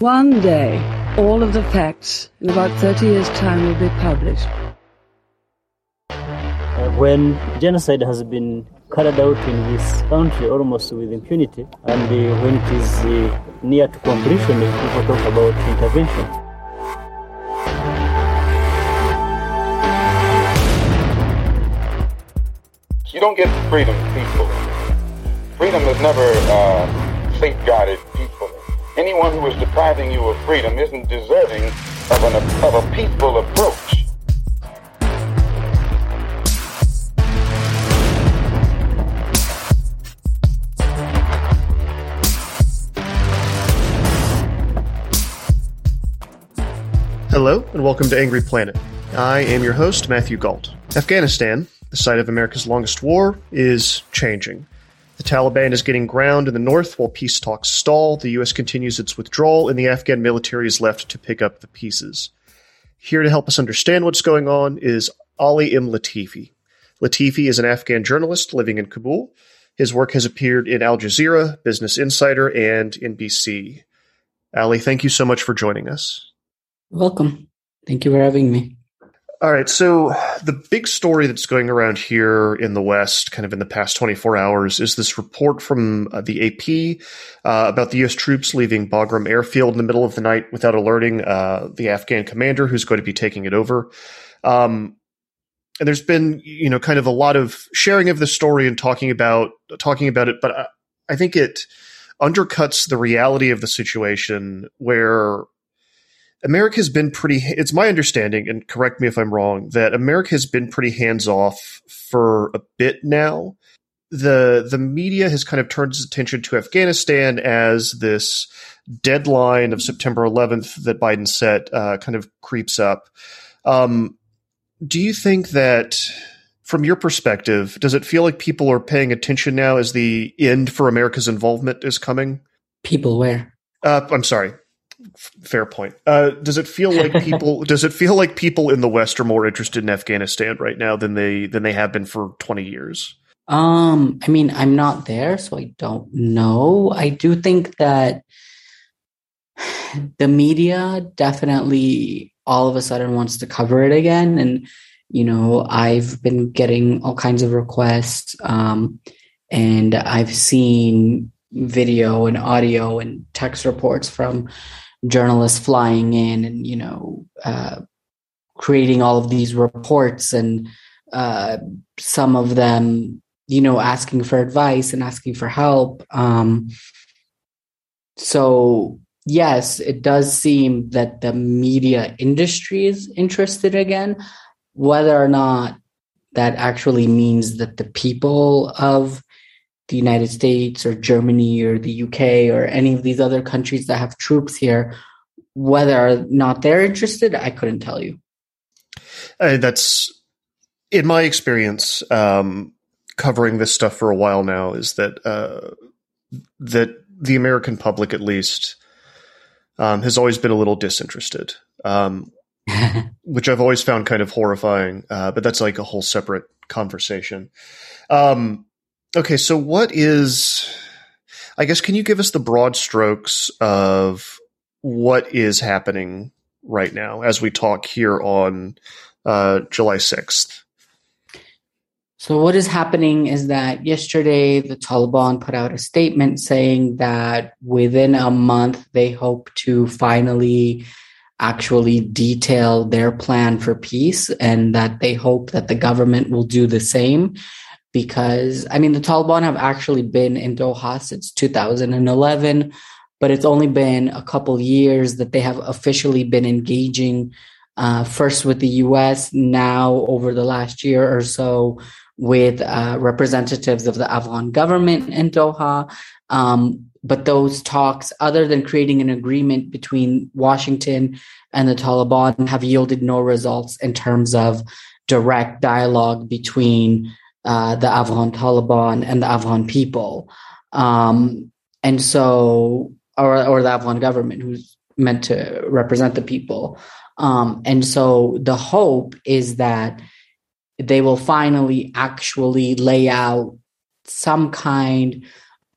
One day, all of the facts in about 30 years' time will be published. Uh, when genocide has been carried out in this country almost with impunity, and uh, when it is uh, near to completion, people talk about intervention. You don't get freedom peacefully. Freedom is never uh, safeguarded peacefully. Anyone who is depriving you of freedom isn't deserving of, an, of a peaceful approach. Hello, and welcome to Angry Planet. I am your host, Matthew Gault. Afghanistan, the site of America's longest war, is changing. The Taliban is getting ground in the north while peace talks stall. The U.S. continues its withdrawal, and the Afghan military is left to pick up the pieces. Here to help us understand what's going on is Ali M. Latifi. Latifi is an Afghan journalist living in Kabul. His work has appeared in Al Jazeera, Business Insider, and NBC. Ali, thank you so much for joining us. Welcome. Thank you for having me. All right. So the big story that's going around here in the West, kind of in the past 24 hours, is this report from uh, the AP uh, about the U.S. troops leaving Bagram airfield in the middle of the night without alerting uh, the Afghan commander who's going to be taking it over. Um, and there's been, you know, kind of a lot of sharing of the story and talking about talking about it, but I, I think it undercuts the reality of the situation where America has been pretty, it's my understanding, and correct me if I'm wrong, that America has been pretty hands off for a bit now. The, the media has kind of turned its attention to Afghanistan as this deadline of September 11th that Biden set uh, kind of creeps up. Um, do you think that, from your perspective, does it feel like people are paying attention now as the end for America's involvement is coming? People where? Uh, I'm sorry, fair point. Uh, does it feel like people? does it feel like people in the West are more interested in Afghanistan right now than they than they have been for twenty years? Um, I mean, I'm not there, so I don't know. I do think that the media definitely all of a sudden wants to cover it again, and you know, I've been getting all kinds of requests, um, and I've seen video and audio and text reports from journalists flying in and you know uh, creating all of these reports and uh, some of them you know asking for advice and asking for help um, so yes it does seem that the media industry is interested again. Whether or not that actually means that the people of the United States or Germany or the UK or any of these other countries that have troops here, whether or not they're interested, I couldn't tell you. Uh, that's in my experience um, covering this stuff for a while now. Is that uh, that the American public, at least, um, has always been a little disinterested, um, which I've always found kind of horrifying. Uh, but that's like a whole separate conversation. Um, Okay, so what is I guess can you give us the broad strokes of what is happening right now as we talk here on uh, July 6th? So, what is happening is that yesterday the Taliban put out a statement saying that within a month they hope to finally actually detail their plan for peace and that they hope that the government will do the same because I mean the Taliban have actually been in Doha since 2011 but it's only been a couple years that they have officially been engaging uh, first with the US now over the last year or so with uh, representatives of the Afghan government in Doha. Um, but those talks, other than creating an agreement between Washington and the Taliban, have yielded no results in terms of direct dialogue between uh, the Afghan Taliban and the Afghan people. Um, and so, or, or the Afghan government, who's meant to represent the people. Um, and so the hope is that they will finally actually lay out some kind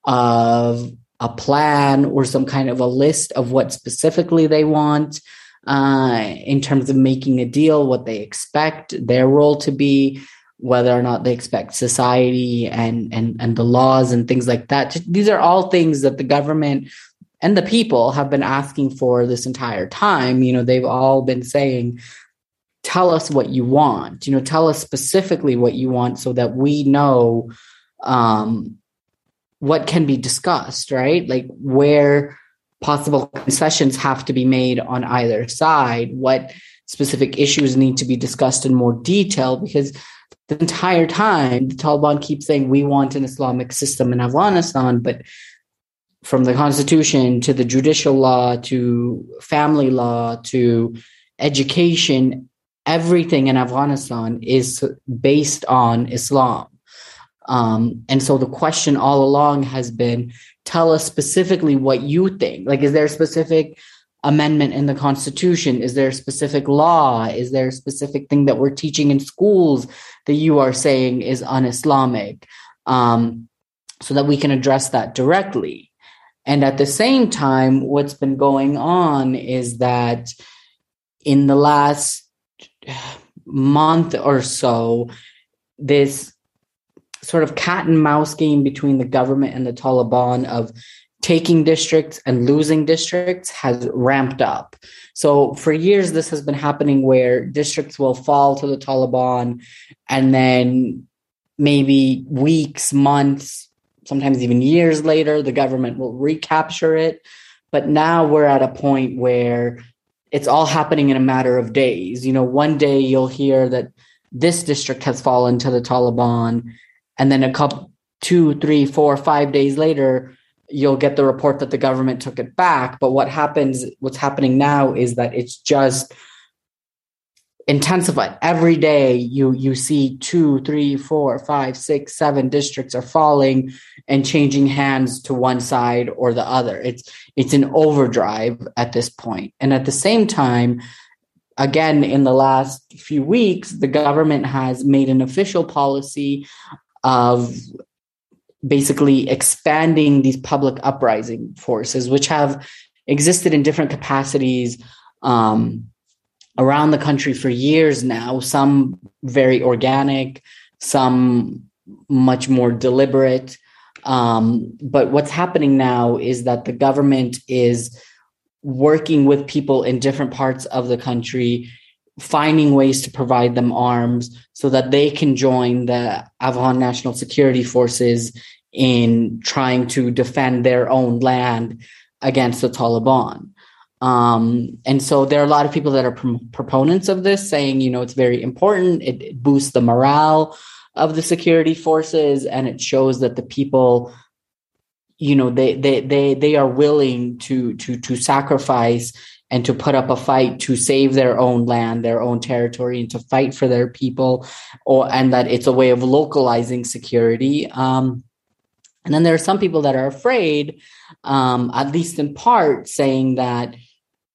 of a plan or some kind of a list of what specifically they want uh, in terms of making a deal, what they expect their role to be, whether or not they expect society and and and the laws and things like that. These are all things that the government and the people have been asking for this entire time. You know, they've all been saying, "Tell us what you want." You know, tell us specifically what you want so that we know um, what can be discussed, right? Like where possible concessions have to be made on either side, what specific issues need to be discussed in more detail, because entire time the Taliban keeps saying we want an Islamic system in Afghanistan, but from the constitution to the judicial law to family law to education, everything in Afghanistan is based on Islam. Um, and so the question all along has been tell us specifically what you think. Like, is there a specific amendment in the Constitution? Is there a specific law? Is there a specific thing that we're teaching in schools that you are saying is un Islamic? Um, so that we can address that directly. And at the same time, what's been going on is that in the last month or so, this sort of cat and mouse game between the government and the Taliban of taking districts and losing districts has ramped up. So for years, this has been happening where districts will fall to the Taliban and then maybe weeks, months, sometimes even years later, the government will recapture it. But now we're at a point where it's all happening in a matter of days. You know, one day you'll hear that this district has fallen to the Taliban and then a couple two three four five days later you'll get the report that the government took it back but what happens what's happening now is that it's just intensified. Every day you you see two three four five six seven districts are falling and changing hands to one side or the other. It's it's an overdrive at this point. And at the same time again in the last few weeks the government has made an official policy of basically expanding these public uprising forces, which have existed in different capacities um, around the country for years now, some very organic, some much more deliberate. Um, but what's happening now is that the government is working with people in different parts of the country finding ways to provide them arms so that they can join the Afghan National Security Forces in trying to defend their own land against the Taliban. Um, and so there are a lot of people that are proponents of this, saying, you know, it's very important. It, it boosts the morale of the security forces, and it shows that the people, you know, they they they they are willing to to to sacrifice and to put up a fight to save their own land, their own territory, and to fight for their people, or and that it's a way of localizing security. Um, and then there are some people that are afraid, um, at least in part, saying that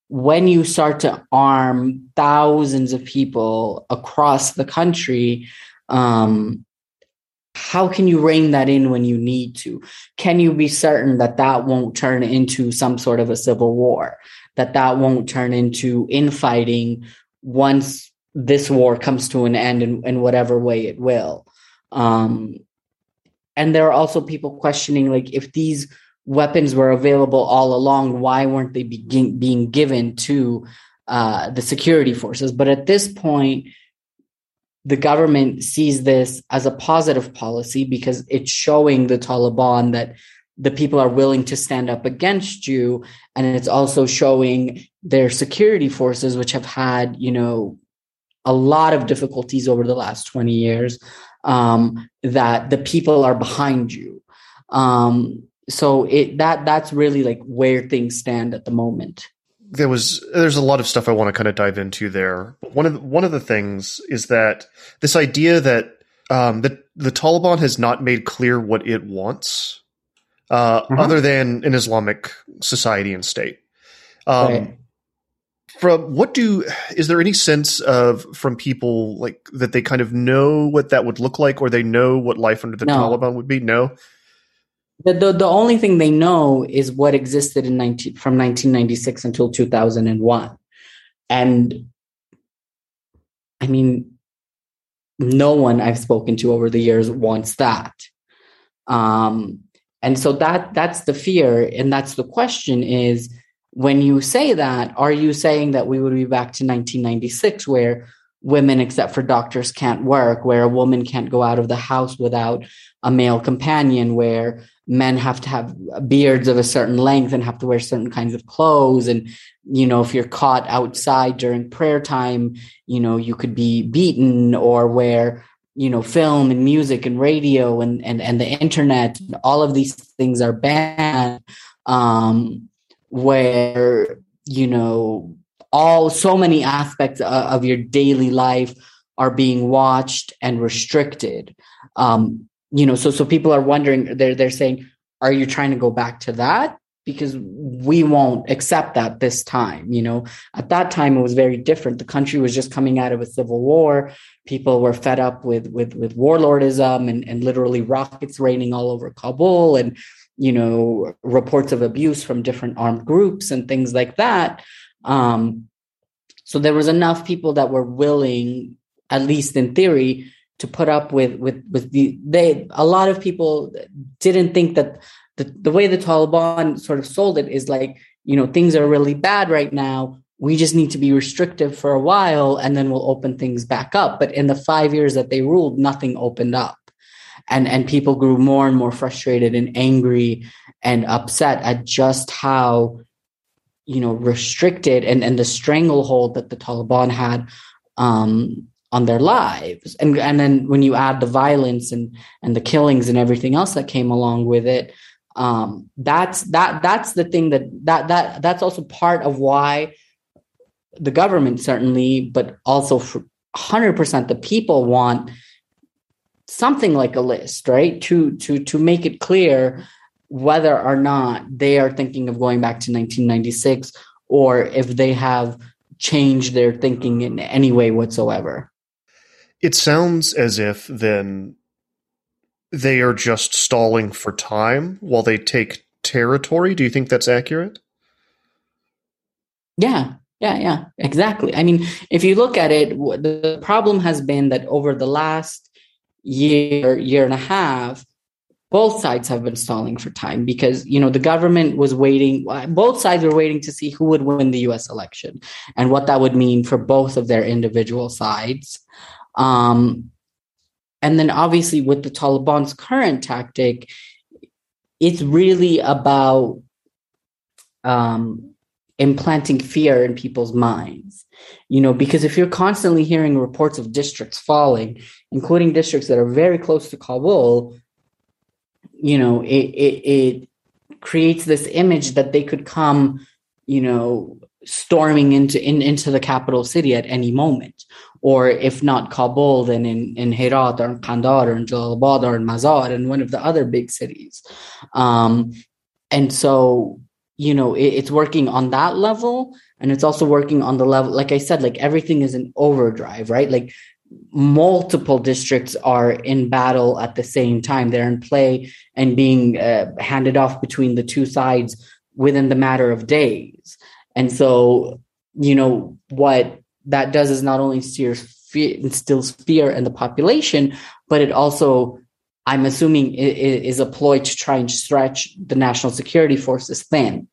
when you start to arm thousands of people across the country, um, how can you rein that in when you need to? Can you be certain that that won't turn into some sort of a civil war? That that won't turn into infighting once this war comes to an end in, in whatever way it will. Um, and there are also people questioning like if these weapons were available all along, why weren't they begin, being given to uh, the security forces. But at this point, the government sees this as a positive policy because it's showing the Taliban that the people are willing to stand up against you. And it's also showing their security forces which have had you know a lot of difficulties over the last 20 years um, that the people are behind you. Um, so it that that's really like where things stand at the moment. There was there's a lot of stuff I want to kind of dive into there. But one of the, one of the things is that this idea that um, that the Taliban has not made clear what it wants, uh, mm-hmm. other than an Islamic society and state. Um, right. From what do is there any sense of from people like that they kind of know what that would look like, or they know what life under the no. Taliban would be? No. The, the, the only thing they know is what existed in 19, from 1996 until 2001. And I mean, no one I've spoken to over the years wants that. Um, and so that that's the fear, and that's the question: is when you say that, are you saying that we would be back to 1996, where women, except for doctors, can't work, where a woman can't go out of the house without a male companion, where men have to have beards of a certain length and have to wear certain kinds of clothes? And you know if you're caught outside during prayer time you know you could be beaten or where you know film and music and radio and and, and the internet all of these things are banned um where you know all so many aspects of your daily life are being watched and restricted. Um you know so so people are wondering they're they're saying are you trying to go back to that? Because we won't accept that this time you know? At that time it was very different. The country was just coming out of a civil war people were fed up with with with warlordism and and literally rockets raining all over kabul and you know reports of abuse from different armed groups and things like that. Um so there was enough people that were willing at least in theory to put up with with with the they a lot of people didn't think that the, the way the Taliban sort of sold it is like you know things are really bad right now we just need to be restrictive for a while and then we'll open things back up. But in the 5 years that they ruled nothing opened up. And and people grew more and more frustrated and angry and upset at just how you know restricted and and the stranglehold that the Taliban had um, on their lives. And and then when you add the violence and and the killings and everything else that came along with it um, that's that that's the thing that that that that's also part of why the government certainly but also 100% the people want something like a list right to to to make it clear whether or not they are thinking of going back to 1996 or if they have changed their thinking in any way whatsoever it sounds as if then they are just stalling for time while they take territory. Do you think that's accurate? Yeah, yeah, yeah, exactly. I mean, if you look at it, the problem has been that over the last year, year and a half, both sides have been stalling for time because you know the government was waiting both sides were waiting to see who would win the US election and what that would mean for both of their individual sides um, and then obviously with the Taliban's current tactic, it's really about um, implanting fear in people's minds. You know, because if you're constantly hearing reports of districts falling, including districts that are very close to Kabul, you know, it it, it creates this image that they could come, you know, storming into in, into the capital city at any moment or if not Kabul, then in, in Herat or in Kandahar or in Jalalabad or in Mazar and one of the other big cities. Um, and so, you know, it, it's working on that level. And it's also working on the level, like I said, like everything is in overdrive, right? Like multiple districts are in battle at the same time. They're in play and being uh, handed off between the two sides within the matter of days. And so, you know, what that does is not only steers fear, instills fear in the population, but it also, I'm assuming, is a ploy to try and stretch the national security forces thin,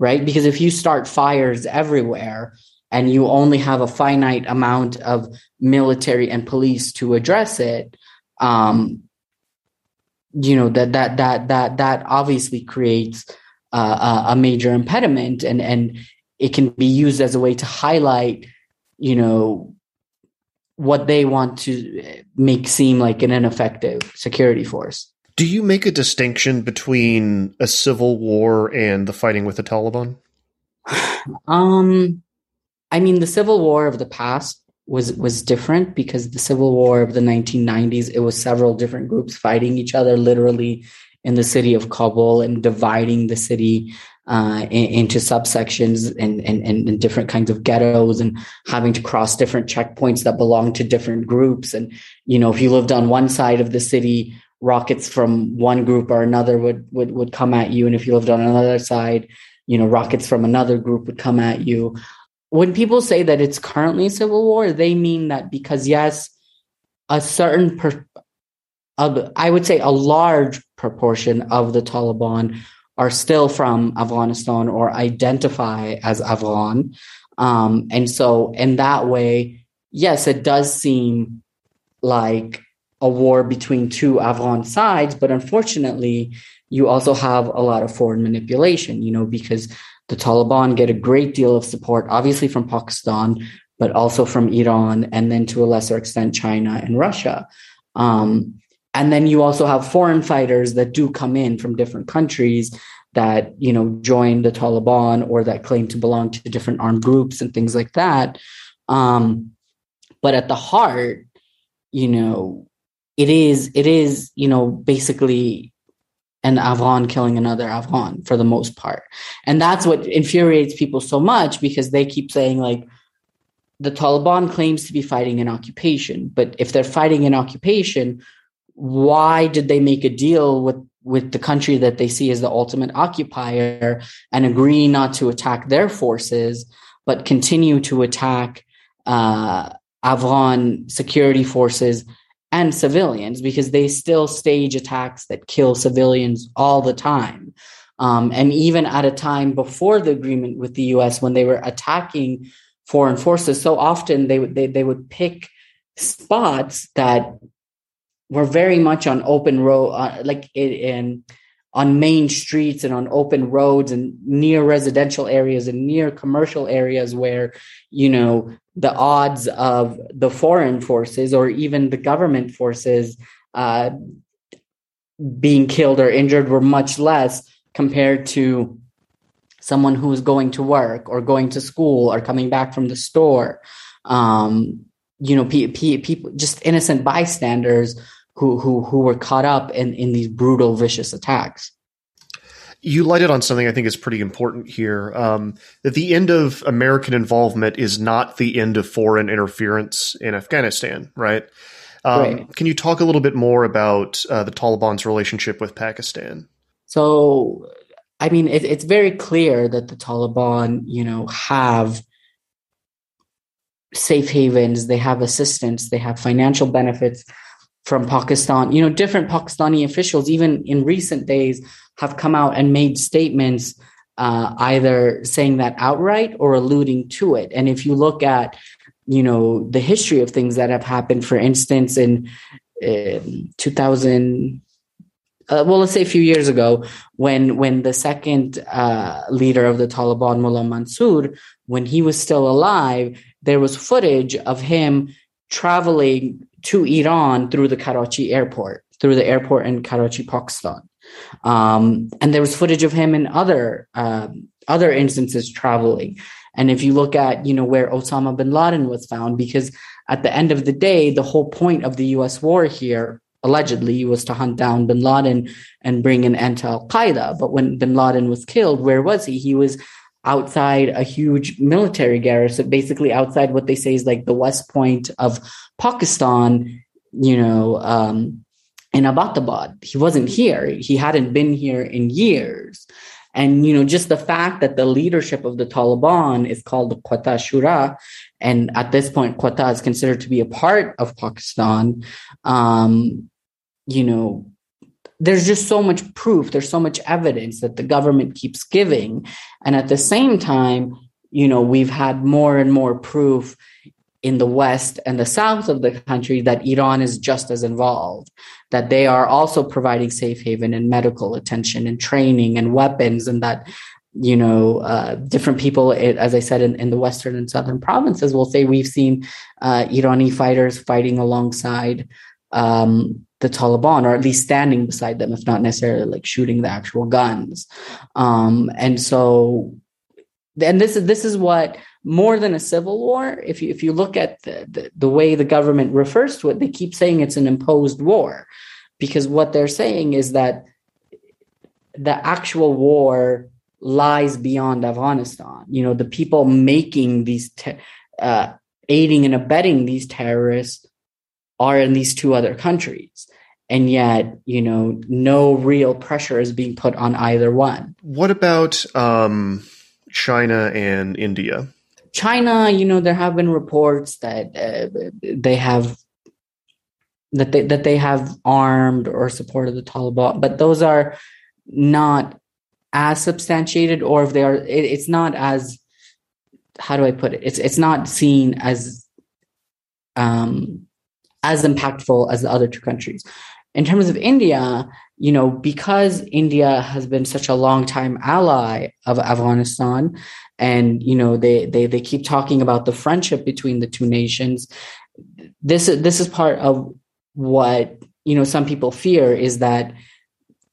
right? Because if you start fires everywhere, and you only have a finite amount of military and police to address it, um, you know that that that that that obviously creates uh, a major impediment, and and it can be used as a way to highlight, you know, what they want to make seem like an ineffective security force. Do you make a distinction between a civil war and the fighting with the Taliban? Um, I mean, the civil war of the past was was different because the civil war of the 1990s it was several different groups fighting each other literally in the city of Kabul and dividing the city uh, into subsections and, and, and different kinds of ghettos and having to cross different checkpoints that belong to different groups. And, you know, if you lived on one side of the city, rockets from one group or another would, would, would come at you. And if you lived on another side, you know, rockets from another group would come at you. When people say that it's currently civil war, they mean that because, yes, a certain, per, I would say a large proportion of the Taliban are still from Afghanistan or identify as Afghan. Um, and so, in that way, yes, it does seem like a war between two Afghan sides, but unfortunately, you also have a lot of foreign manipulation, you know, because the Taliban get a great deal of support, obviously from Pakistan, but also from Iran, and then to a lesser extent, China and Russia. Um, and then you also have foreign fighters that do come in from different countries that you know join the Taliban or that claim to belong to different armed groups and things like that. Um, but at the heart, you know, it is it is you know basically an Afghan killing another Afghan for the most part, and that's what infuriates people so much because they keep saying like the Taliban claims to be fighting an occupation, but if they're fighting an occupation, why did they make a deal with with the country that they see as the ultimate occupier and agree not to attack their forces but continue to attack uh, Afghan security forces and civilians because they still stage attacks that kill civilians all the time. Um, and even at a time before the agreement with the US, when they were attacking foreign forces, so often they would they, they would pick spots that we're very much on open road, uh, like in, in on main streets and on open roads and near residential areas and near commercial areas where you know the odds of the foreign forces or even the government forces uh, being killed or injured were much less compared to someone who is going to work or going to school or coming back from the store. Um, you know people just innocent bystanders who who who were caught up in in these brutal, vicious attacks. You lighted on something I think is pretty important here. Um, that the end of American involvement is not the end of foreign interference in Afghanistan, right? Um, right. Can you talk a little bit more about uh, the Taliban's relationship with Pakistan? So, I mean, it, it's very clear that the Taliban, you know, have safe havens, they have assistance, they have financial benefits from Pakistan. You know, different Pakistani officials, even in recent days, have come out and made statements uh, either saying that outright or alluding to it. And if you look at, you know, the history of things that have happened, for instance, in uh, 2000, uh, well, let's say a few years ago, when when the second uh, leader of the Taliban, Mullah Mansour, when he was still alive, there was footage of him traveling to Iran through the Karachi airport, through the airport in Karachi, Pakistan. Um, and there was footage of him in other um, other instances traveling. And if you look at you know where Osama bin Laden was found, because at the end of the day, the whole point of the U.S. war here allegedly was to hunt down bin Laden and bring an end to Al Qaeda. But when bin Laden was killed, where was he? He was outside a huge military garrison, basically outside what they say is like the west point of Pakistan, you know, um, in Abbottabad. He wasn't here. He hadn't been here in years. And, you know, just the fact that the leadership of the Taliban is called the Quetta Shura, and at this point, Quetta is considered to be a part of Pakistan, um, you know, there's just so much proof, there's so much evidence that the government keeps giving. And at the same time, you know, we've had more and more proof in the west and the south of the country that Iran is just as involved, that they are also providing safe haven and medical attention and training and weapons, and that you know uh, different people, as I said, in, in, the western and southern provinces will say we've seen uh, Irani fighters fighting alongside. Um, the Taliban, or at least standing beside them, if not necessarily like shooting the actual guns. Um, and so, and this is this is what more than a civil war. If you if you look at the, the, the way the government refers to it, they keep saying it's an imposed war, because what they're saying is that the actual war lies beyond Afghanistan. You know, the people making these, te- uh, aiding and abetting these terrorists are in these two other countries. And yet, you know, no real pressure is being put on either one. What about um, China and India? China, you know, there have been reports that uh, they have that they that they have armed or supported the Taliban, but those are not as substantiated, or if they are, it, it's not as how do I put it? It's it's not seen as um, as impactful as the other two countries. In terms of India, you know, because India has been such a long time ally of Afghanistan, and you know they they they keep talking about the friendship between the two nations. This this is part of what you know some people fear is that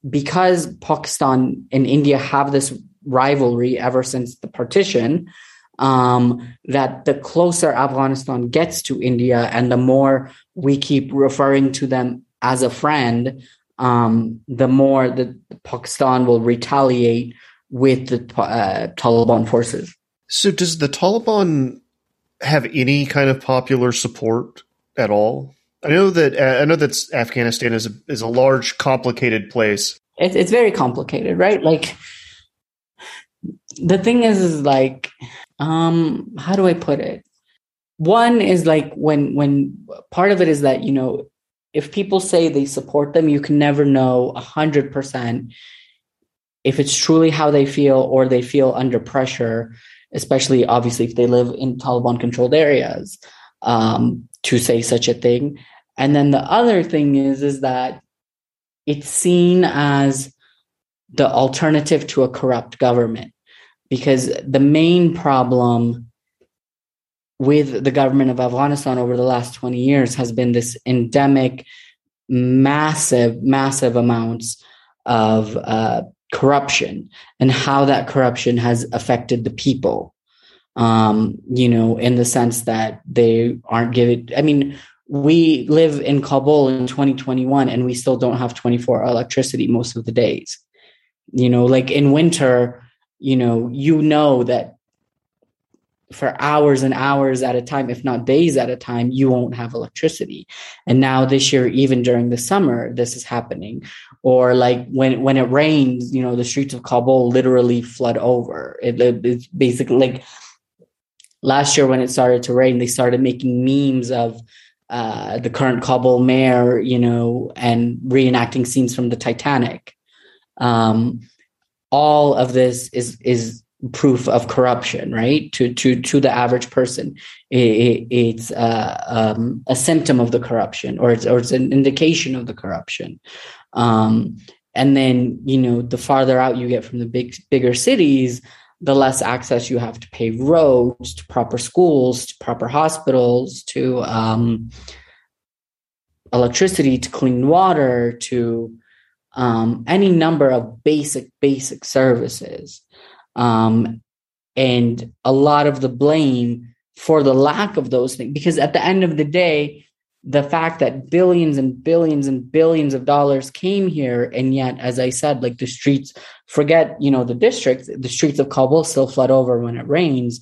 because Pakistan and India have this rivalry ever since the partition, um, that the closer Afghanistan gets to India and the more we keep referring to them as a friend, um, the more that Pakistan will retaliate with the uh, Taliban forces. So, does the Taliban have any kind of popular support at all? I know that uh, I know that Afghanistan is a, is a large, complicated place. It's it's very complicated, right? Like the thing is, is like, um, how do I put it? One is like when when part of it is that you know if people say they support them, you can never know a hundred percent if it's truly how they feel or they feel under pressure, especially obviously if they live in Taliban controlled areas, um, to say such a thing. And then the other thing is, is that it's seen as the alternative to a corrupt government because the main problem with the government of Afghanistan over the last 20 years has been this endemic, massive, massive amounts of uh, corruption and how that corruption has affected the people. Um, you know, in the sense that they aren't given, I mean, we live in Kabul in 2021 and we still don't have 24 hour electricity most of the days. You know, like in winter, you know, you know that for hours and hours at a time, if not days at a time, you won't have electricity. And now this year, even during the summer, this is happening. Or like when when it rains, you know, the streets of Kabul literally flood over. It, it, it's basically like last year when it started to rain, they started making memes of uh, the current Kabul mayor, you know, and reenacting scenes from the Titanic. Um, all of this is is proof of corruption, right? To to to the average person, it, it's uh, um, a symptom of the corruption, or it's or it's an indication of the corruption. Um, and then you know, the farther out you get from the big bigger cities, the less access you have to paved roads, to proper schools, to proper hospitals, to um, electricity, to clean water, to um, any number of basic basic services. Um, and a lot of the blame for the lack of those things, because at the end of the day, the fact that billions and billions and billions of dollars came here, and yet, as I said, like the streets, forget, you know, the district, the streets of Kabul still flood over when it rains,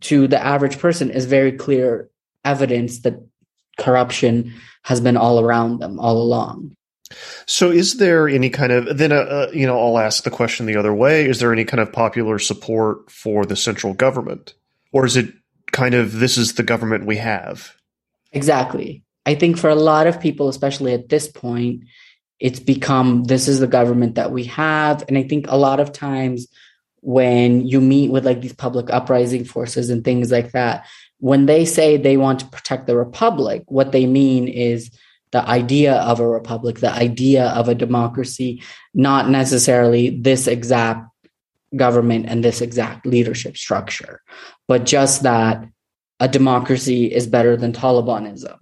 to the average person is very clear evidence that corruption has been all around them all along. So, is there any kind of then? Uh, uh, you know, I'll ask the question the other way: Is there any kind of popular support for the central government, or is it kind of this is the government we have? Exactly. I think for a lot of people, especially at this point, it's become this is the government that we have, and I think a lot of times when you meet with like these public uprising forces and things like that, when they say they want to protect the republic, what they mean is the idea of a republic, the idea of a democracy, not necessarily this exact government and this exact leadership structure, but just that a democracy is better than Talibanism.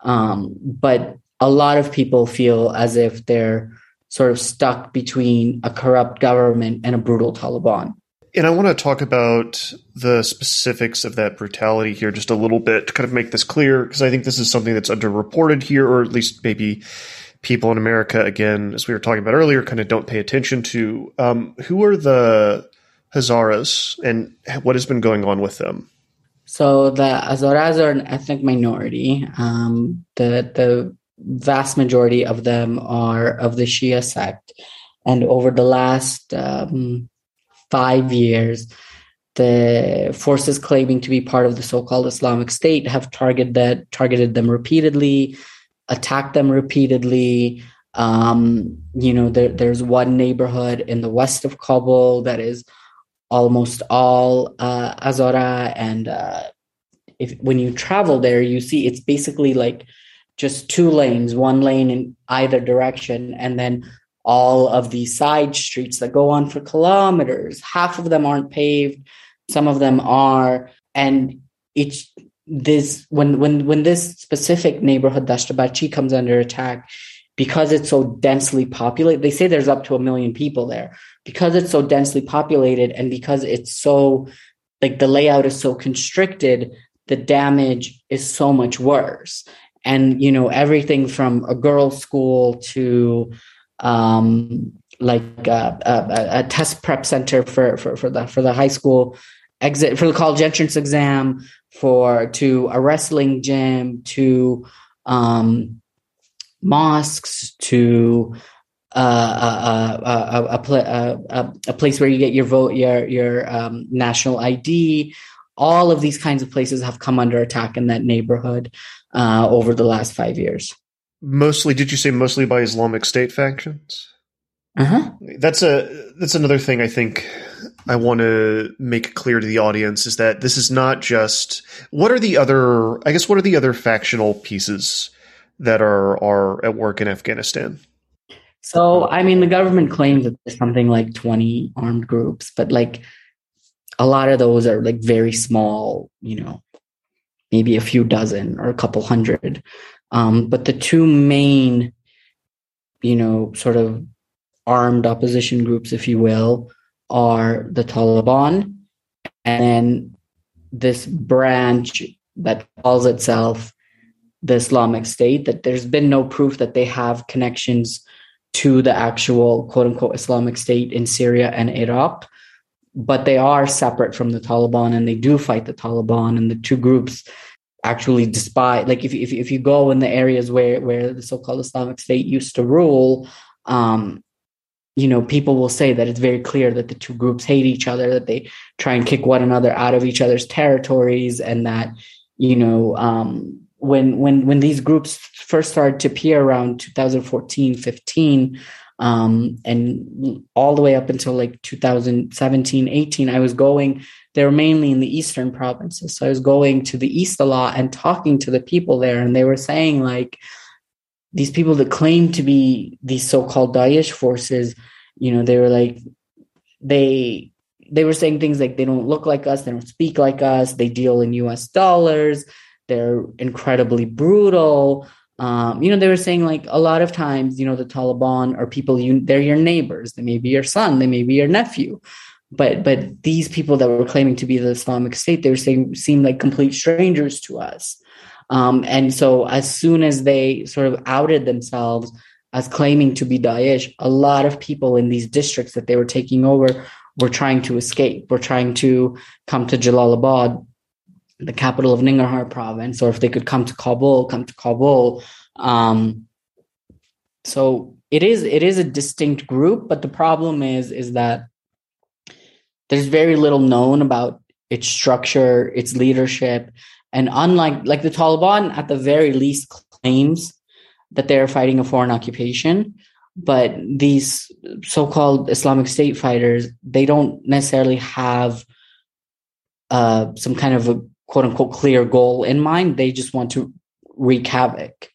Um, but a lot of people feel as if they're sort of stuck between a corrupt government and a brutal Taliban. And I want to talk about the specifics of that brutality here just a little bit to kind of make this clear, because I think this is something that's underreported here, or at least maybe people in America, again, as we were talking about earlier, kind of don't pay attention to. Um, who are the Hazaras and what has been going on with them? So the Hazaras are an ethnic minority. Um, the the vast majority of them are of the Shia sect, and over the last um, five years, the forces claiming to be part of the so-called Islamic State have targeted that targeted them repeatedly, attacked them repeatedly. Um, you know, there, there's one neighborhood in the west of Kabul that is almost all uh, Hazara, and uh, if when you travel there, you see it's basically like just two lanes, one lane in either direction, and then all of these side streets that go on for kilometers. Half of them aren't paved, some of them are, and it's this when when when this specific neighborhood Dasht-e-Barchi comes under attack because it's so densely populated. They say there's up to a million people there because it's so densely populated and because it's so like the layout is so constricted. The damage is so much worse, and you know everything from a girls' school to um, like a, a, a, test prep center for, for, for the for the high school exit for the college entrance exam for to a wrestling gym to um, mosques to uh, a, a, a, a, place where you get your vote your your um, national ID all of these kinds of places have come under attack in that neighborhood uh, over the last five years mostly did you say mostly by islamic state factions? Uh-huh. that's a that's another thing i think i want to make clear to the audience is that this is not just what are the other i guess what are the other factional pieces that are are at work in afghanistan? So i mean the government claims that there's something like 20 armed groups but like a lot of those are like very small you know maybe a few dozen or a couple hundred um, but the two main, you know, sort of armed opposition groups, if you will, are the Taliban and then this branch that calls itself the Islamic State, that there's been no proof that they have connections to the actual quote unquote Islamic State in Syria and Iraq. But they are separate from the Taliban and they do fight the Taliban. And the two groups actually despite like if, if, if you go in the areas where where the so-called islamic state used to rule um you know people will say that it's very clear that the two groups hate each other that they try and kick one another out of each other's territories and that you know um when when when these groups first started to appear around 2014 15 um and all the way up until like 2017 18 i was going they were mainly in the eastern provinces. So I was going to the east a lot and talking to the people there, and they were saying like these people that claim to be these so-called Daesh forces, you know, they were like they they were saying things like they don't look like us, they don't speak like us, they deal in US dollars, they're incredibly brutal. Um, you know, they were saying like a lot of times, you know, the Taliban are people you they're your neighbors, they may be your son, they may be your nephew. But but these people that were claiming to be the Islamic State, they were saying seemed like complete strangers to us. Um, and so as soon as they sort of outed themselves as claiming to be Daesh, a lot of people in these districts that they were taking over were trying to escape, were trying to come to Jalalabad, the capital of Nangarhar province, or if they could come to Kabul, come to Kabul. Um, so it is it is a distinct group, but the problem is is that there's very little known about its structure, its leadership, and unlike like the Taliban, at the very least claims that they're fighting a foreign occupation. but these so-called Islamic State fighters, they don't necessarily have uh, some kind of a quote unquote clear goal in mind. They just want to wreak havoc.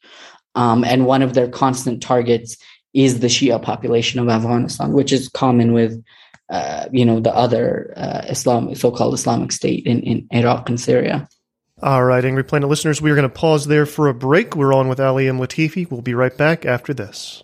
Um, and one of their constant targets is the Shia population of Afghanistan, which is common with, uh, you know, the other uh, Islam, so-called Islamic State in, in Iraq and Syria. All right, Angry Planet listeners, we are going to pause there for a break. We're on with Ali and Latifi. We'll be right back after this.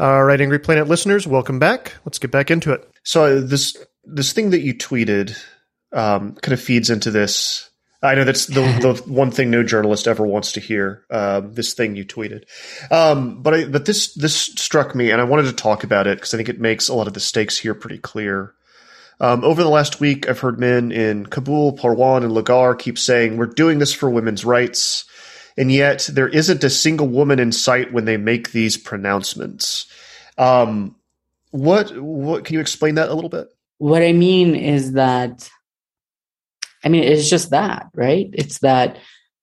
All right, Angry Planet listeners, welcome back. Let's get back into it. So this this thing that you tweeted um, kind of feeds into this. I know that's the, the one thing no journalist ever wants to hear. Uh, this thing you tweeted, um, but I, but this this struck me, and I wanted to talk about it because I think it makes a lot of the stakes here pretty clear. Um, over the last week, I've heard men in Kabul, Parwan, and Logar keep saying we're doing this for women's rights and yet there isn't a single woman in sight when they make these pronouncements. Um, what what can you explain that a little bit? What I mean is that, I mean, it's just that, right? It's that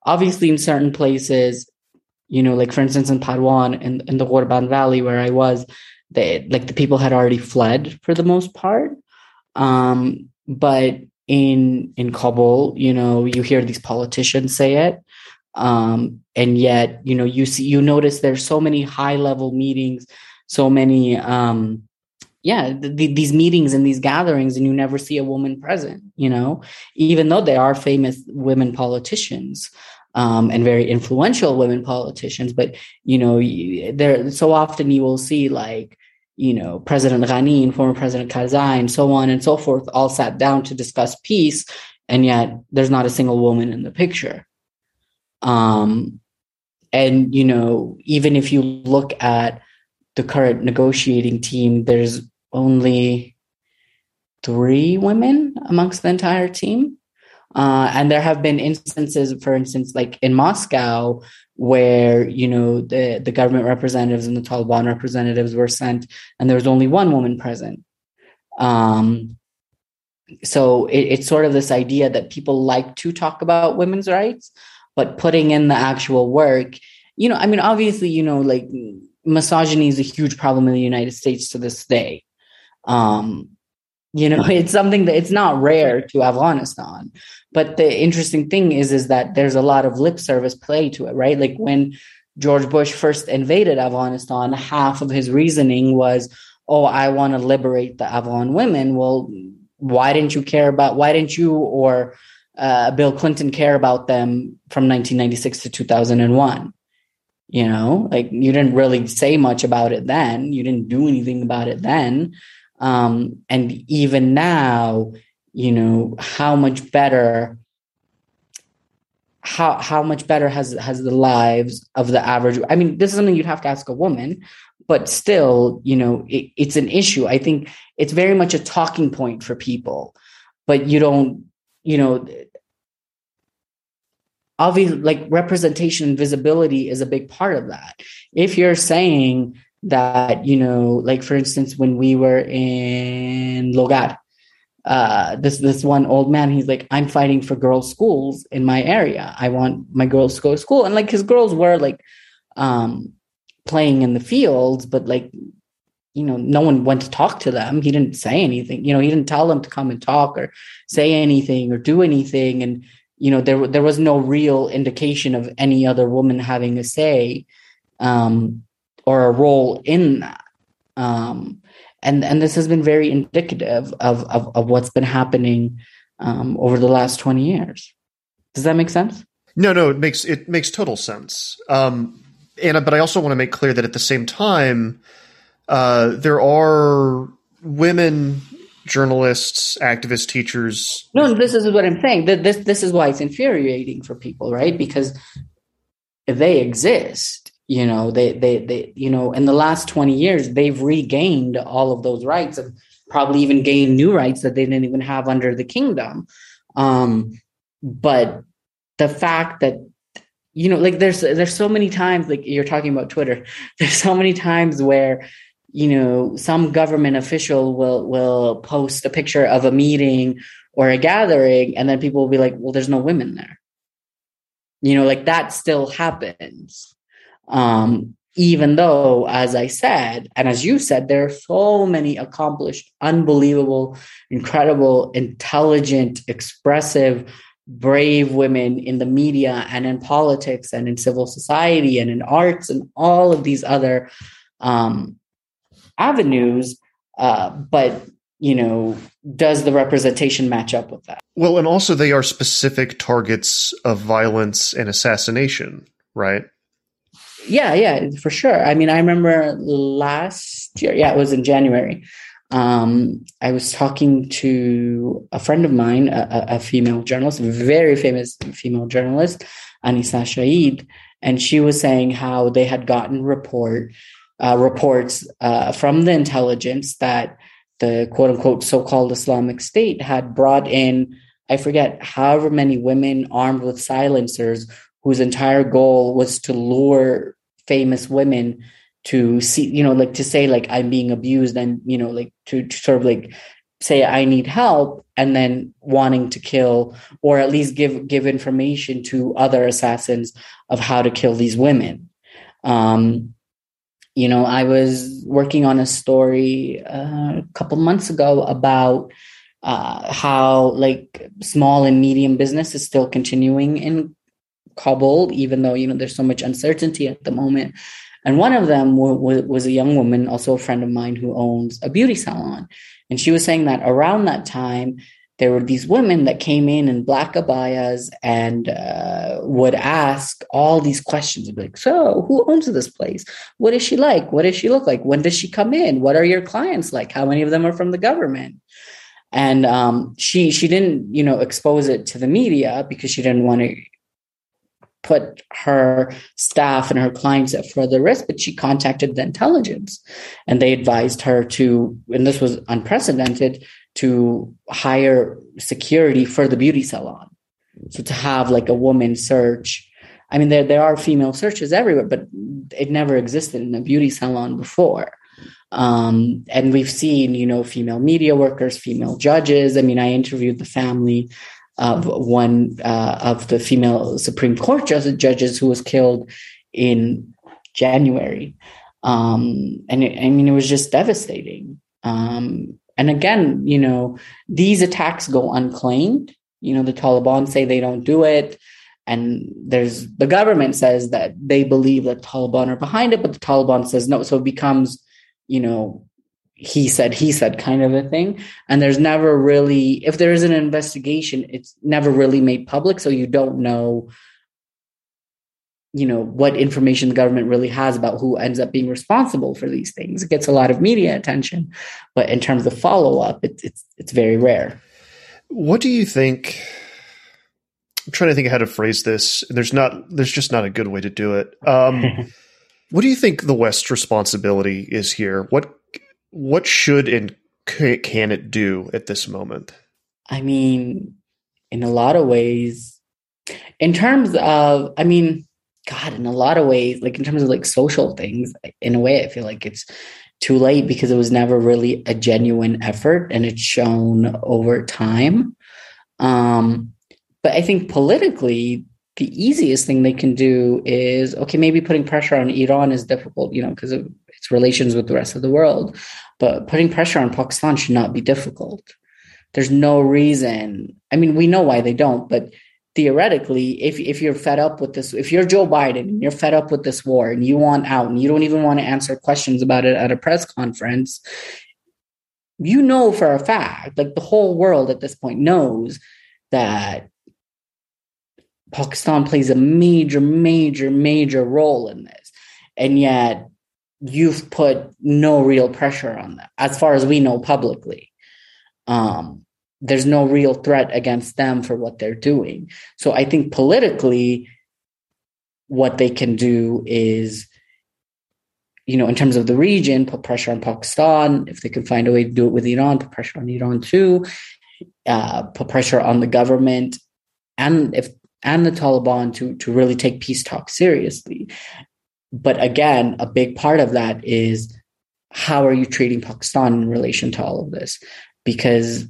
obviously in certain places, you know, like for instance in Parwan in, in the Ghorband Valley where I was, they like the people had already fled for the most part. Um, but in in Kabul, you know, you hear these politicians say it um, and yet you know you see you notice there's so many high level meetings so many um, yeah th- these meetings and these gatherings and you never see a woman present you know? Even though they are famous women politicians um, and very influential women politicians but you know there so often you will see like you know president ghani former president karzai and so on and so forth all sat down to discuss peace and yet there's not a single woman in the picture. Um, and, you know, even if you look at the current negotiating team, there's only three women amongst the entire team. Uh, and there have been instances, for instance, like in Moscow, where you know the the government representatives and the Taliban representatives were sent, and there was only one woman present. Um, so it, it's sort of this idea that people like to talk about women's rights, but putting in the actual work you know i mean obviously you know like misogyny is a huge problem in the united states to this day. Um you know it's something that it's not rare to afghanistan but the interesting thing is is that there's a lot of lip service play to it right? Like when george bush first invaded afghanistan half of his reasoning was oh i want to liberate the afghan women. Well why didn't you care about why didn't you or uh, Bill Clinton care about them from 1996 to 2001. You know, like you didn't really say much about it then. You didn't do anything about it then. Um, and even now, you know, how much better how how much better has has the lives of the average i mean this is something you'd have to ask a woman but still you know it, it's an issue i think it's very much a talking point for people but you don't you know obviously like representation and visibility is a big part of that. If you're saying that you know like for instance when we were in logar uh, this this one old man he's like i'm fighting for girls schools in my area. I want my girls to go to school. And like his girls were like um playing in the fields but like you know no one went to talk to them. He didn't say anything you know he didn't tell them to come and talk or say anything or do anything. And you know there there was no real indication of any other woman having a say um, or a role in that um, and and this has been very indicative of of, of what's been happening um, over the last 20 years Does that make sense? No, no, it makes it makes total sense. Um, and but I also want to make clear that at the same time, uh, there are women journalists, activists, teachers. No, this is what I'm saying. This this is why it's infuriating for people, right? Because they exist. You know, they they they you know, in the last 20 years, they've regained all of those rights and probably even gained new rights that they didn't even have under the kingdom. Um, but the fact that you know like there's there's so many times like you're talking about twitter there's so many times where you know some government official will will post a picture of a meeting or a gathering and then people will be like well there's no women there. You know like that still happens. Um even though as i said and as you said there are so many accomplished unbelievable incredible intelligent expressive brave women in the media and in politics and in civil society and in arts and all of these other um, avenues. Uh, but you know, does the representation match up with that? Well, and also they are specific targets of violence and assassination, right? Yeah, yeah, for sure. I mean, I remember last year, yeah, it was in January um, I was talking to a friend of mine, a, a, female journalist, very famous female journalist, Anisa Shahid, and she was saying how they had gotten report uh, reports uh, from the intelligence that the quote unquote so called Islamic State had brought in, I forget, however many women armed with silencers whose entire goal was to lure famous women to see you know like to say like i'm being abused and you know like to, to sort of like say i need help and then wanting to kill or at least give give information to other assassins of how to kill these women. Um you know i was working on a story uh, a couple months ago about uh, how like small and medium business is still continuing in kabul even though you know there's so much uncertainty at the moment and one of them w- was a young woman, also a friend of mine, who owns a beauty salon. And she was saying that around that time, there were these women that came in in black abayas and uh, would ask all these questions. Be Like, so who owns this place? What is she like? What does she look like? When does she come in? What are your clients like? How many of them are from the government? And um, she she didn't you know expose it to the media because she didn't want to put her staff and her clients at further risk, but she contacted the intelligence and they advised her to, and this was unprecedented, to hire security for the beauty salon. So to have like a woman search. I mean, there, there are female searches everywhere, but it never existed in a beauty salon before. Um, and we've seen, you know, female media workers, female judges. I mean, I interviewed the family of one uh, of the female Supreme Court judges who was killed in January. Um, and it, I mean, it was just devastating. Um, and again, you know, these attacks go unclaimed. You know, the Taliban say they don't do it. And there's the government says that they believe that Taliban are behind it, but the Taliban says no. So it becomes, you know, he said he said kind of a thing and there's never really if there is an investigation it's never really made public so you don't know you know what information the government really has about who ends up being responsible for these things. It gets a lot of media attention but in terms of follow up it's it's it's very rare. What do you think i'm trying to think how to phrase this. There's not there's just not a good way to do it. Um, what do you think the west's responsibility is here? What what should and can it do at this moment? I mean, in a lot of ways, in terms of, I mean, God, in a lot of ways, like in terms of like social things, in a way, I feel like it's too late because it was never really a genuine effort and it's shown over time. Um, but I think politically, the easiest thing they can do is okay, maybe putting pressure on Iran is difficult, you know, because of its relations with the rest of the world. But putting pressure on Pakistan should not be difficult. There's no reason. I mean, we know why they don't, but theoretically, if if you're fed up with this, if you're Joe Biden and you're fed up with this war and you want out and you don't even want to answer questions about it at a press conference, you know for a fact, like the whole world at this point knows that Pakistan plays a major, major, major role in this. And yet you've put no real pressure on them, as far as we know publicly. Um, there's no real threat against them for what they're doing. So I think politically, what they can do is, you know, in terms of the region, put pressure on Pakistan. If they can find a way to do it with Iran, put pressure on Iran too. Uh, put pressure on the government and if and the Taliban to to really take peace talks seriously. But again, a big part of that is how are you treating Pakistan in relation to all of this? Because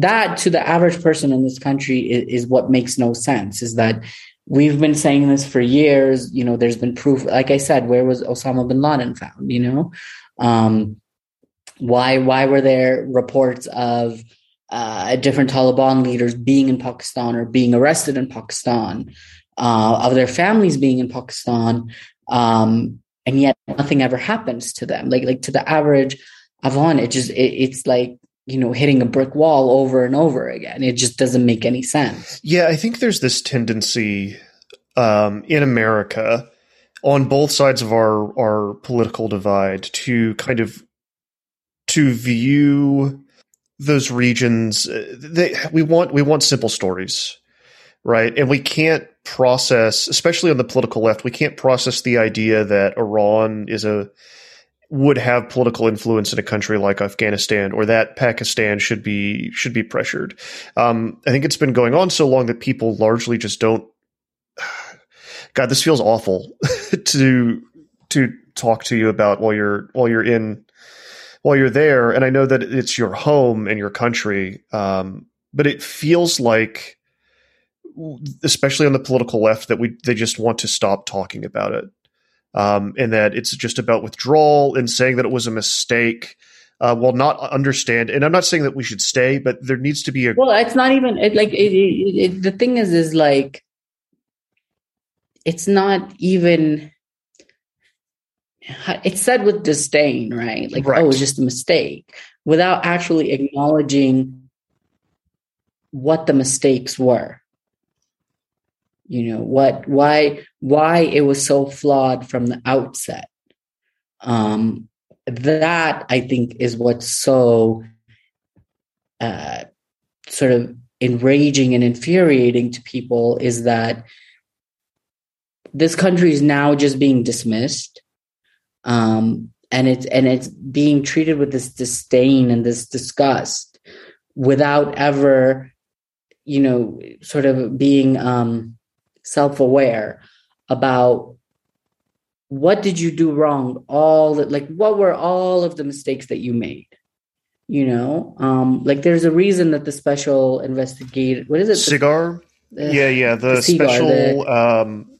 that to the average person in this country is, is, what makes no sense is that we've been saying this for years you know there's been proof like i said where was osama bin laden found you know? Um, why why were there reports of uh, different taliban leaders being in pakistan or being arrested in pakistan uh, of their families being in pakistan um, and yet nothing ever happens to them. Like like to the average Afghan it just it, it's like you know hitting a brick wall over and over again. It just doesn't make any sense. Yeah i think there's this tendency um, in america on both sides of our our political divide to kind of to view those regions uh, they, we want we want simple stories right? And we can't process especially on the political left we can't process the idea that iran is a would have political influence in a country like Afghanistan or that Pakistan should be should be pressured. Um, I think it's been going on so long that people largely just don't. God, this feels awful to to talk to you about while you're while you're in while you're there, and I know that it's your home and your country, um, but it feels like, especially on the political left, that we they just want to stop talking about it um, and that it's just about withdrawal and saying that it was a mistake. Uh, will not understand, and I'm not saying that we should stay, but there needs to be a. Well, it's not even it, like it, it, the thing is, is like it's not even. It's said with disdain, right? Like, right. oh, it's just a mistake, without actually acknowledging what the mistakes were you know what why why it was so flawed from the outset. Um that i think is what's so uh sort of enraging and infuriating to people is that this country is now just being dismissed. Um and it's and it's being treated with this disdain and this disgust without ever you know sort of being um self aware about what did you do wrong? All that like what were all of the mistakes that you made? You know um like there's a reason that the special investigator what is it? SIGAR? Yeah yeah the, the special the, um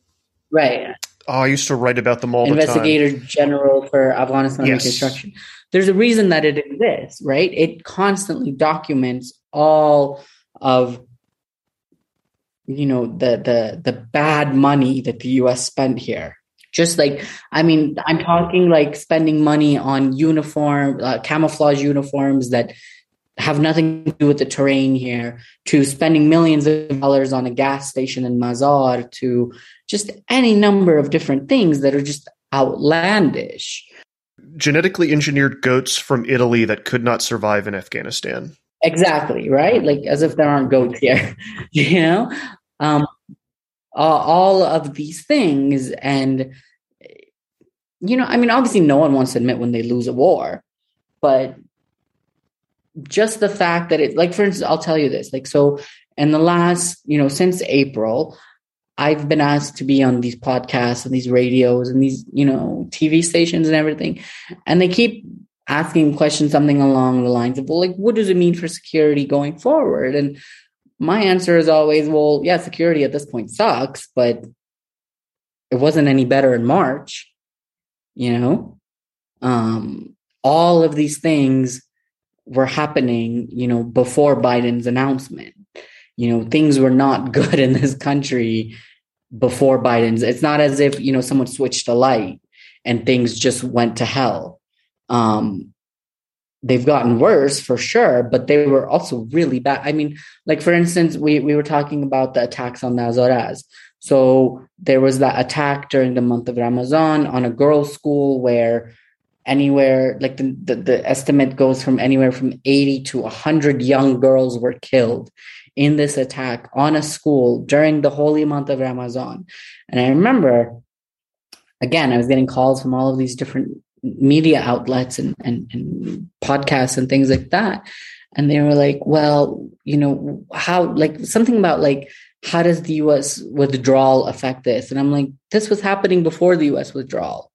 right. Oh i used to write about them all investigator the general for afghanistan yes. reconstruction there's a reason that it exists right? It constantly documents all of you know the the the bad money that the US spent here. Just like i mean i'm talking like spending money on uniform uh, camouflage uniforms that have nothing to do with the terrain here to spending millions of dollars on a gas station in mazar to just any number of different things that are just outlandish. Genetically engineered goats from italy that could not survive in afghanistan Exactly, right? Like as if there aren't goats here, you know? Um, all of these things. And, you know, I mean, obviously, no one wants to admit when they lose a war, but just the fact that it, like, for instance, I'll tell you this. Like, so in the last, you know, since April, I've been asked to be on these podcasts and these radios and these, you know, TV stations and everything. And they keep asking questions something along the lines of, well, like, what does it mean for security going forward? And my answer is always, well, yeah, security at this point sucks, but it wasn't any better in March, you know? Um, all of these things were happening, you know, before Biden's announcement. You know, things were not good in this country before Biden's. It's not as if, you know, someone switched a light and things just went to hell. Um, they've gotten worse for sure, but they were also really bad. I mean, like for instance, we we were talking about the attacks on the. So there was that attack during the month of Ramadan on a girls' school where anywhere like the, the, the estimate goes from anywhere from 80 to 100 young girls were killed in this attack on a school during the holy month of Ramadan. And I remember, again, I was getting calls from all of these different media outlets and, and, and podcasts and things like that. And they were like, well, you know, how, like something about like, how does the US withdrawal affect this? And I'm like, this was happening before the US withdrawal.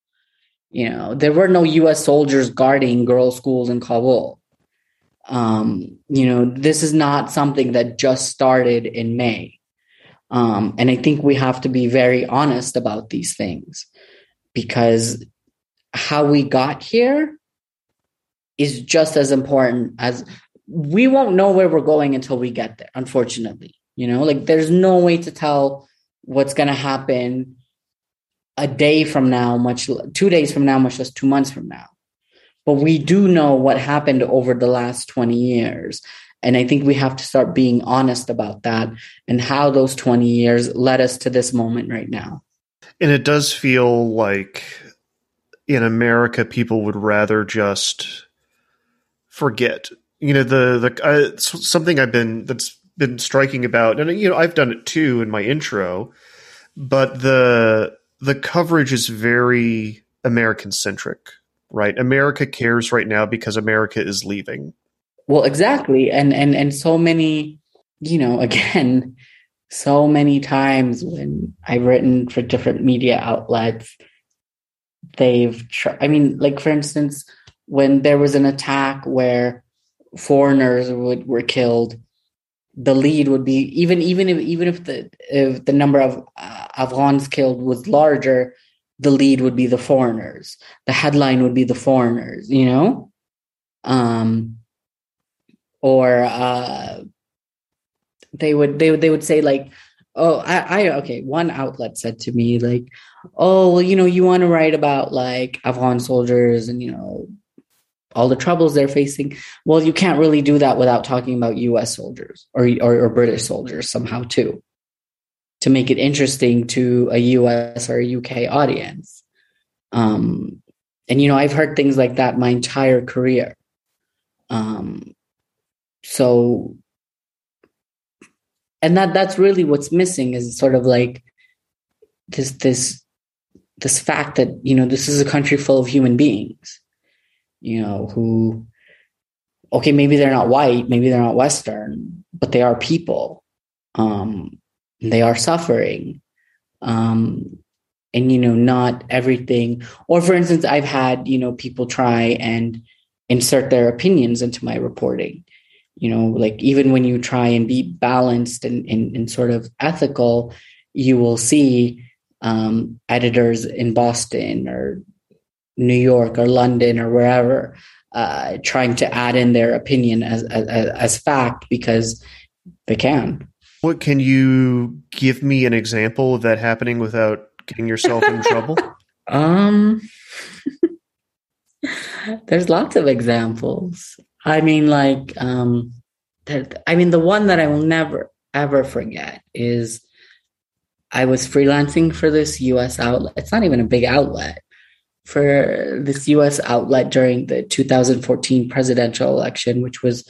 You know, there were no US soldiers guarding girls' schools in Kabul. Um, you know, this is not something that just started in May. Um, and I think we have to be very honest about these things because how we got here is just as important as we won't know where we're going until we get there, unfortunately. You know, like there's no way to tell what's going to happen a day from now, much two days from now, much less two months from now. But we do know what happened over the last 20 years. And I think we have to start being honest about that and how those 20 years led us to this moment right now. And it does feel like in America, people would rather just forget. You know, the the uh, something I've been that's been striking about, and you know, I've done it too in my intro, but the the coverage is very American centric, right? America cares right now because America is leaving. Well, exactly, and and and so many, you know, again, so many times when I've written for different media outlets they've tr- i mean like for instance when there was an attack where foreigners would, were killed the lead would be even even if even if the if the number of uh, afghans killed was larger the lead would be the foreigners. The headline would be the foreigners you know? Um or uh they would they would they would say like oh I, I okay one outlet said to me like oh well you know you want to write about like afghan soldiers and you know all the troubles they're facing. Well you can't really do that without talking about us soldiers or, or, or british soldiers somehow too to make it interesting to a us or a uk audience. Um and you know i've heard things like that my entire career. Um so and that that's really what's missing is sort of like this this this fact that you know this is a country full of human beings you know who okay maybe they're not white maybe they're not western but they are people. Um they are suffering. Um and you know not everything or for instance i've had you know people try and insert their opinions into my reporting. You know like even when you try and be balanced and, and, and sort of ethical you will see um, editors in boston or new york or london or wherever uh, trying to add in their opinion as, as, as fact because they can. What can you give me an example of that happening without getting yourself in trouble? Um there's lots of examples. I mean, like, um, that I mean, the one that I will never ever forget is I was freelancing for this US outlet. It's not even a big outlet for this US outlet during the 2014 presidential election, which was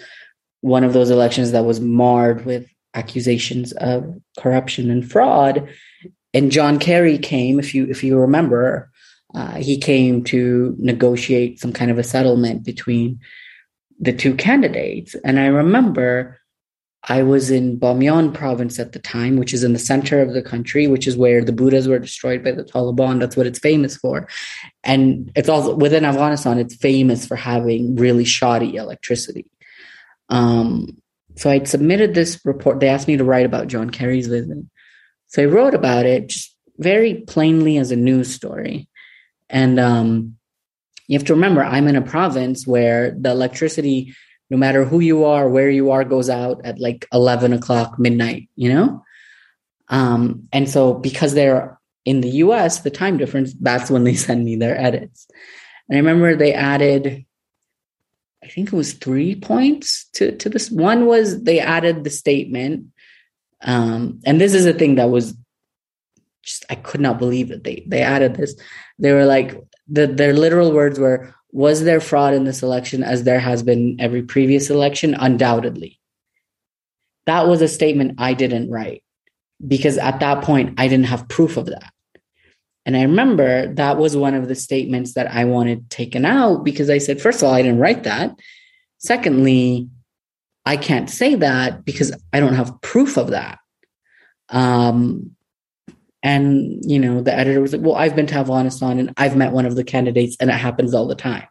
one of those elections that was marred with accusations of corruption and fraud. And John Kerry came, if you if you remember, uh, he came to negotiate some kind of a settlement between the two candidates. And I remember I was in Bamyan province at the time, which is in the center of the country, which is where the Buddhas were destroyed by the Taliban. That's what it's famous for. And it's also within Afghanistan, it's famous for having really shoddy electricity. Um, so I submitted this report. They asked me to write about John Kerry's visit. So I wrote about it just very plainly as a news story. And um, you have to remember i'm in a province where the electricity no matter who you are where you are goes out at like 11 o'clock midnight you know um, and so because they're in the us the time difference that's when they send me their edits and i remember they added I think it was three points to, to this. One was they added the statement. Um, and this is a thing that was just I could not believe that they they added this. They were like the their literal words were was there fraud in this election as there has been every previous election? Undoubtedly. That was a statement I didn't write because at that point I didn't have proof of that. And I remember that was one of the statements that I wanted taken out because I said, first of all, I didn't write that. Secondly, I can't say that because I don't have proof of that. Um, and you know, the editor was like, "Well, I've been to Afghanistan and I've met one of the candidates, and it happens all the time."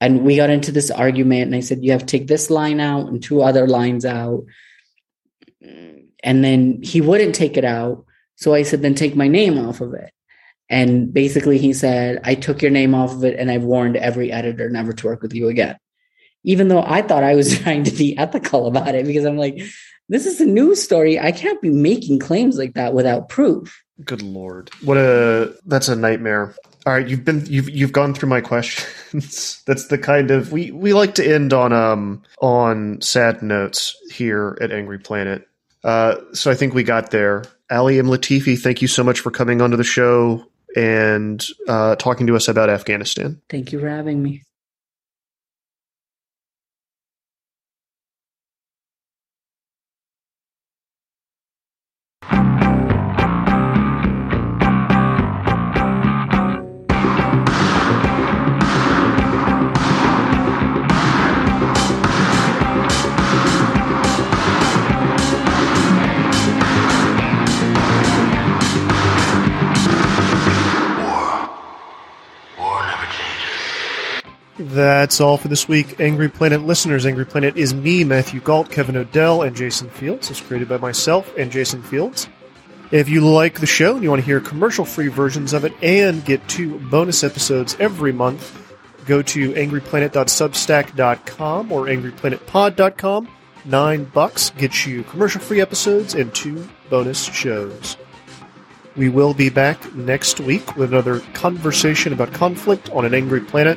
And we got into this argument, and I said, "You have to take this line out and two other lines out." And then he wouldn't take it out, so I said, "Then take my name off of it." And basically, he said, "I took your name off of it, and I've warned every editor never to work with you again." Even though I thought I was trying to be ethical about it, because I'm like, this is a news story. I can't be making claims like that without proof. Good lord. What a that's a nightmare. All right, you've been you've you've gone through my questions. that's the kind of we we like to end on um on sad notes here at Angry Planet. Uh so I think we got there. Ali M. Latifi, thank you so much for coming onto the show and uh talking to us about Afghanistan. Thank you for having me. That's all for this week, Angry Planet listeners. Angry Planet is me, Matthew Gault, Kevin Knodell, and Jason Fields. It's created by myself and Jason Fields. If you like the show and you want to hear commercial free versions of it and get two bonus episodes every month, go to angryplanet.substack.com or angryplanetpod.com. Nine bucks gets you commercial free episodes and two bonus shows. We will be back next week with another conversation about conflict on an angry planet.